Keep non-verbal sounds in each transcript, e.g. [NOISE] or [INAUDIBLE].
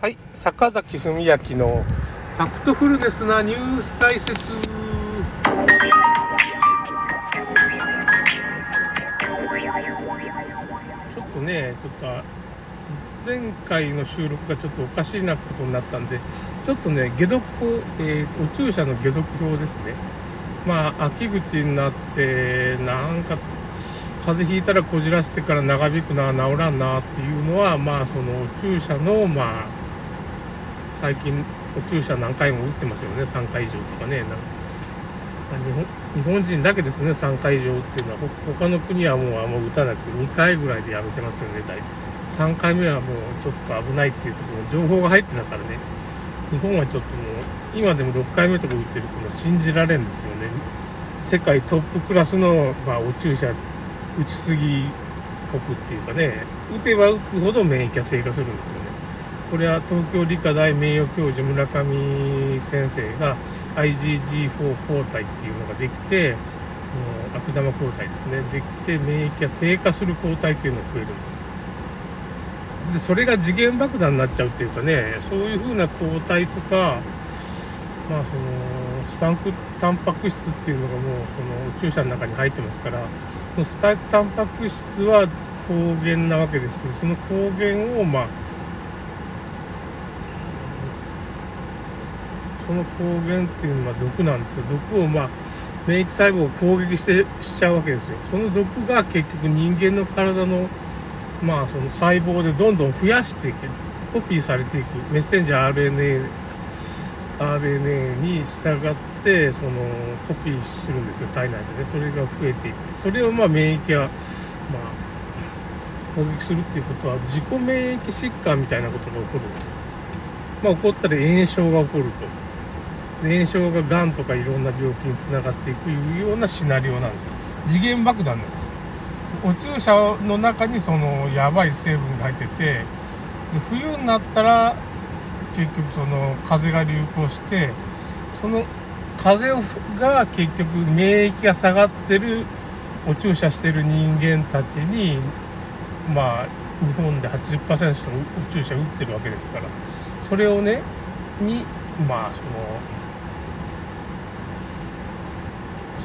はい、坂崎文明のファクトフルネスなニュース解説。ちょっとね、ちょっと前回の収録がちょっとおかしいなことになったんで、ちょっとね、解毒法、えー、お注射の解毒法ですね。まあ、秋口になって、なんか、風邪ひいたらこじらせてから長引くな、治らんなっていうのは、まあ、その注射の、まあ、最近お注射何回も打ってますよね。3回以上とかね。なんか日本日本人だけですね。3回以上っていうのは他の国はもうあんま打たなく2回ぐらいでやめてますよね大体。3回目はもうちょっと危ないっていうことの情報が入ってたからね。日本はちょっともう今でも6回目とか打ってるの信じられんですよね。世界トップクラスの、まあ、お注射打ちすぎ国っていうかね。打てば打つほど免疫が低下するんですよ。これは東京理科大名誉教授村上先生が IgG4 抗体っていうのができて悪玉抗体ですね。できて免疫が低下する抗体っていうのが増えるんですでそれが時限爆弾になっちゃうっていうかねそういう風な抗体とかまあそのスパンクタンパク質っていうのがもうその注射の中に入ってますからスパイクタンパク質は抗原なわけですけどその抗原をまあその抗原っていうのは毒なんですよ。毒をまあ免疫細胞を攻撃してしちゃうわけですよ。その毒が結局人間の体のまあその細胞でどんどん増やしていく。コピーされていく。メッセンジャー RNA RNA に従ってそのコピーするんですよ。体内でね。それが増えていって。それをまあ免疫がまあ攻撃するっていうことは自己免疫疾患みたいなことが起こるんですよ。まあ起こったら炎症が起こると。炎症ががんとかいろんな病気につながっていくようなシナリオなんですよ。次元爆弾です。お注射の中にそのやばい成分が入っててで冬になったら結局その風が流行してその風が結局免疫が下がってるお注射してる人間たちにまあ日本で80%の人がお注射打ってるわけですからそれをねにまあその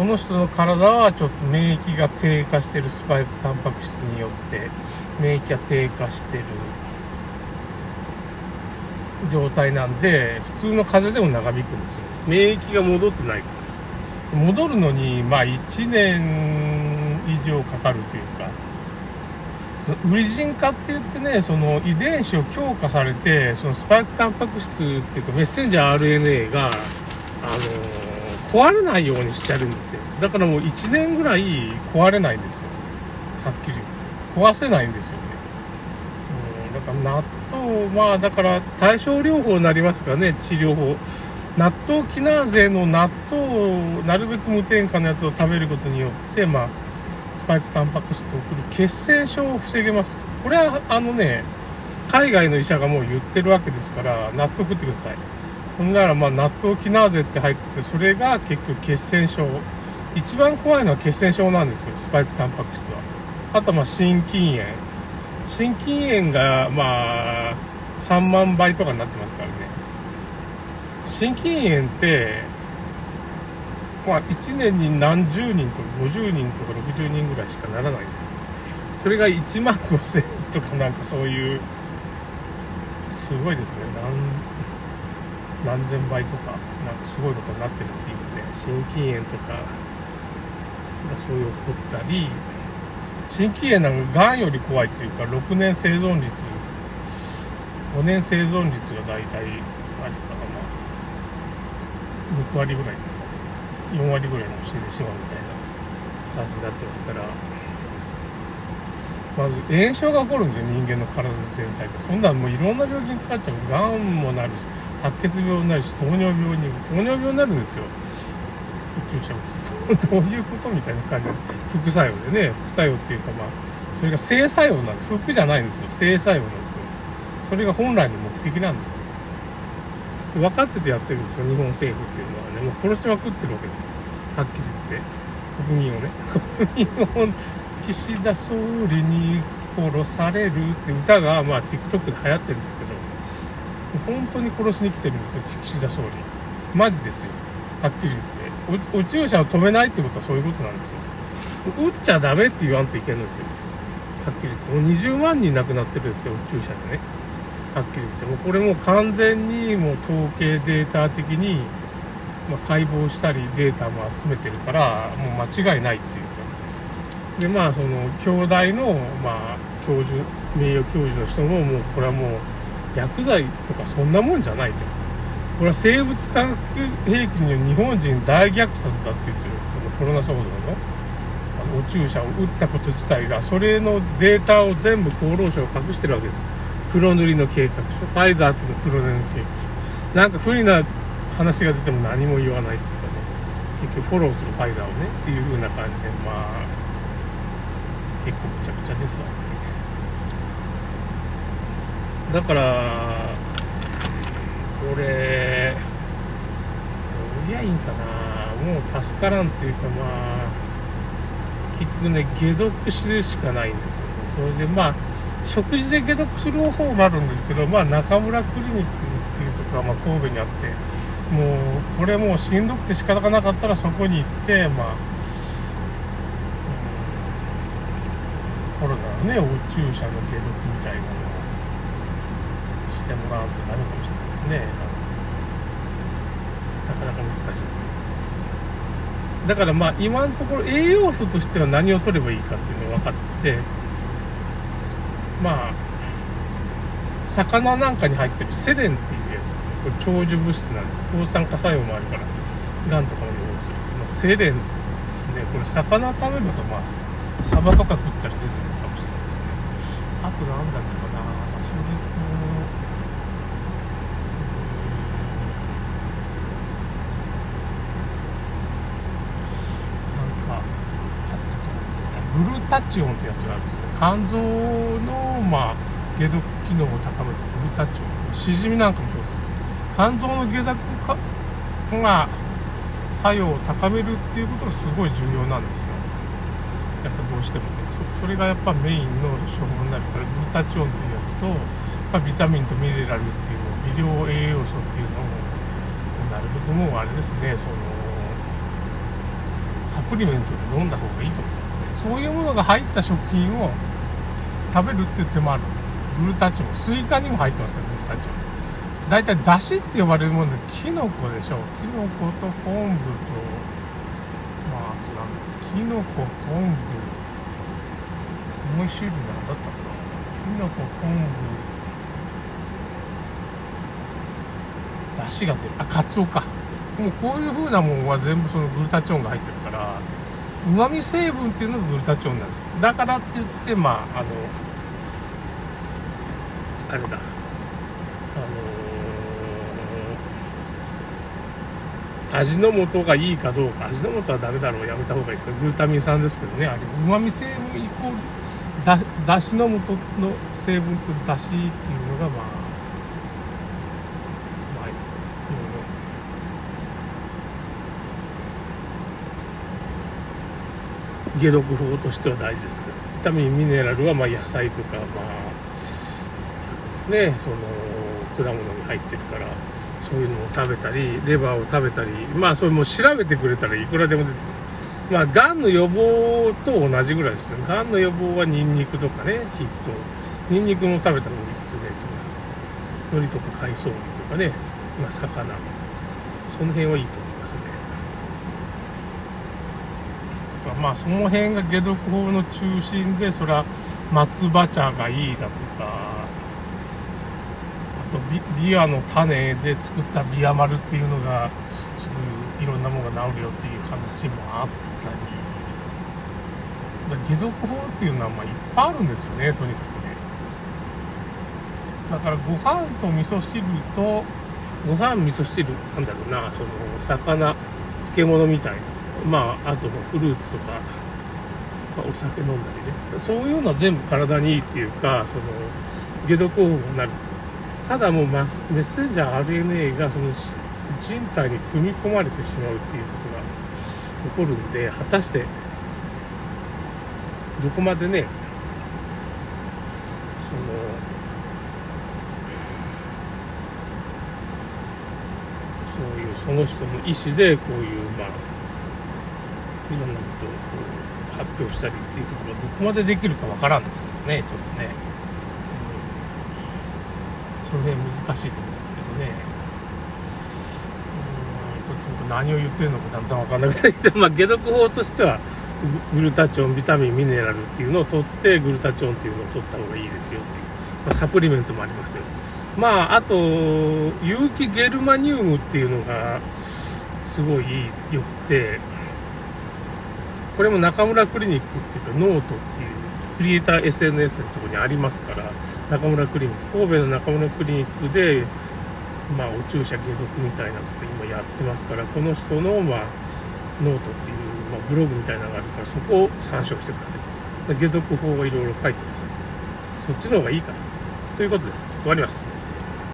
その人の体はちょっと免疫が低下してるスパイクタンパク質によって免疫が低下してる状態なんで普通の風邪でも長引くんですよ。免疫が戻ってない。から戻るのにまあ1年以上かかるというか。ウリジン化って言ってねその遺伝子を強化されてそのスパイクタンパク質っていうかメッセンジャー RNA があの壊れないようにしちゃうんですよ。だからもう1年ぐらい壊れないんですよ。はっきり言って。壊せないんですよね、うん、だから納豆まあだから対症療法になりますからね。治療法。納豆キナーゼの納豆をなるべく無添加のやつを食べることによってまあスパイクタンパク質を送る血栓症を防げます。これはあのね海外の医者がもう言ってるわけですから納得ってください。ほんならまあ納豆キナーゼって入っててそれが結局血栓症。一番怖いのは血栓症なんですよスパイクタンパク質は。あとまあ心筋炎。心筋炎がまあ3万倍とかになってますからね。心筋炎ってまあ1年に何十人と50人とか60人ぐらいしかならないんです。それが1万5000とかなんかそういうすごいですね。何何千倍とかなんかすごいことになってるんです今ね心筋炎とかがそういう起こったり心筋炎なんかがんより怖いっていうか6年生存率5年生存率が大体あれかな6割ぐらいですか。ね4割ぐらいも死んでしまうみたいな感じになってますからまず炎症が起こるんですよ人間の体全体が。そんなんもういろんな病気にかかっちゃう。がんもなるし。白血病になるし糖尿病に糖尿病になるんですよ。注射打つとどういうことみたいな感じ。で副作用でね。副作用っていうかまあそれが正作用なんです。副じゃないんですよ。正作用なんですよ。それが本来の目的なんですよ。分かっててやってるんですよ。日本政府っていうのはね。もう殺しまくってるわけですよ。はっきり言って。国民をね。[LAUGHS] 国民を岸田総理に殺されるって歌がまあ TikTok で流行ってるんですけど。本当に殺しに来てるんですよ岸田総理。マジですよ。はっきり言って。宇宙車を止めないってことはそういうことなんですよ。撃っちゃダメって言わんといけないんですよ。はっきり言って。もう20万人亡くなってるんですよ宇宙車でね。はっきり言って。もうこれもう完全にもう統計データ的に、まあ、解剖したりデータも集めてるからもう間違いないっていうか。でまあその兄弟のまあ教授名誉教授の人ももうこれはもう薬剤とかそんなもんじゃないと。これは生物化学兵器による日本人大虐殺だって言ってる。このコロナ騒動の。あのお注射を打ったこと自体がそれのデータを全部厚労省が隠してるわけです。黒塗りの計画書。ファイザーっていうの黒塗りの計画書。なんか不利な話が出ても何も言わないっていうかね。結局フォローするファイザーをねっていう風な感じで。まあ結構むちゃくちゃですわ。だからこれどうやいいんかな。もう助からんっていうかまあ結局ね解毒するしかないんですよね。それでまあ食事で解毒する方法もあるんですけどまあ中村クリニックっていうところがまあ神戸にあってもうこれもうしんどくて仕方がなかったらそこに行ってまあコロナのねお注射の解毒みたいなしてもらうとダメかもしれないですね。なかなか難しい。だからまあ今のところ栄養素としては何を取ればいいかっていうのが分かっててまあ魚なんかに入ってるセレンっていうやつですこれ長寿物質なんです。抗酸化作用もあるからがんとかの予防する、まあ、セレンですね。これ魚食べるとまあサバとか食ったら出てくるかもしれないですね。あと何だったかな。それとグルタチオンってやつがあるんですね肝臓の、まあ、解毒機能を高めるグルタチオン。しじみなんかもそうですけど。肝臓の解毒が作用を高めるっていうことがすごい重要なんですよ。やっぱどうしてもね。それがやっぱメインの処方になるからグルタチオンっていうやつと、まあ、ビタミンとミネラルっていうの微量栄養素っていうのをなるべくもうあれですね。そのサプリメントで飲んだ方がいいと思いますそういうものが入った食品を食べるっていう手もあるんです。グルタチオンスイカにも入ってますよグルタチオン大体だしって呼ばれるものでキノコでしょう。キノコと昆布とまああとなんだってキノコ昆布。もう一種類なんだったかな。キノコ昆布。だしが出る。あカツオか。もうこういう風なもんは全部そのグルタチオンが入ってるからうまみ成分っていうのがグルタチオンなんですよ。だからって言ってまああのあれだ。あのー、味の素がいいかどうか。味の素はダメだろう。やめた方がいいですよ。グルタミン酸ですけどね。あれうまみ成分イコールだだしの素の成分とだしっていうのがまあ解毒法としては大事ですけどビタミンミネラルはま野菜とかまあですね。その果物に入ってるからそういうのを食べたりレバーを食べたりまあそれも調べてくれたらいくらでも出てくる。まあがんの予防と同じぐらいですよ。がんの予防はニンニクとかねヒット。ニンニクも食べた方がいいですよね。海苔とか海藻類とかね、まあ、魚。その辺はいいと思いますね。か。まあその辺が解毒法の中心でそれは松葉茶がいいだとか。あとビアの種で作ったビア丸っていうのがそういういろんなものが治るよっていう話もあったり。解毒法っていうのはまあいっぱいあるんですよねとにかくね。だからご飯と味噌汁とご飯味噌汁なんだろうなその魚漬物みたいな。まああとフルーツとか、まあ、お酒飲んだりね。そういうのは全部体にいいっていうかその解毒方法になるんですよ。ただもうメッセンジャー RNA がその人体に組み込まれてしまうっていうことが起こるんで果たしてどこまでねそのそういうその人の意思でこういうまあいろんなことをこう発表したりっていうことがどこまでできるかわからんですけどねちょっとね、うん、その辺難しいところですけどね。うん。ちょっと何を言ってるのかだんだん分かんなくなってきて [LAUGHS] まあ解毒法としてはグルタチョンビタミンミネラルっていうのを取ってグルタチョンっていうのを取った方がいいですよっていう、まあ、サプリメントもありますよ。まああと有機ゲルマニウムっていうのがすごい良くて。これも中村クリニックっていうかノートっていうクリエイター SNS のとこにありますから中村クリニック神戸の中村クリニックでまあお注射解毒みたいなこと今やってますからこの人のまあノートっていう、まあ、ブログみたいなのがあるからそこを参照してください。解毒法がいろいろ書いてます。そっちの方がいいかな。ということです。終わります。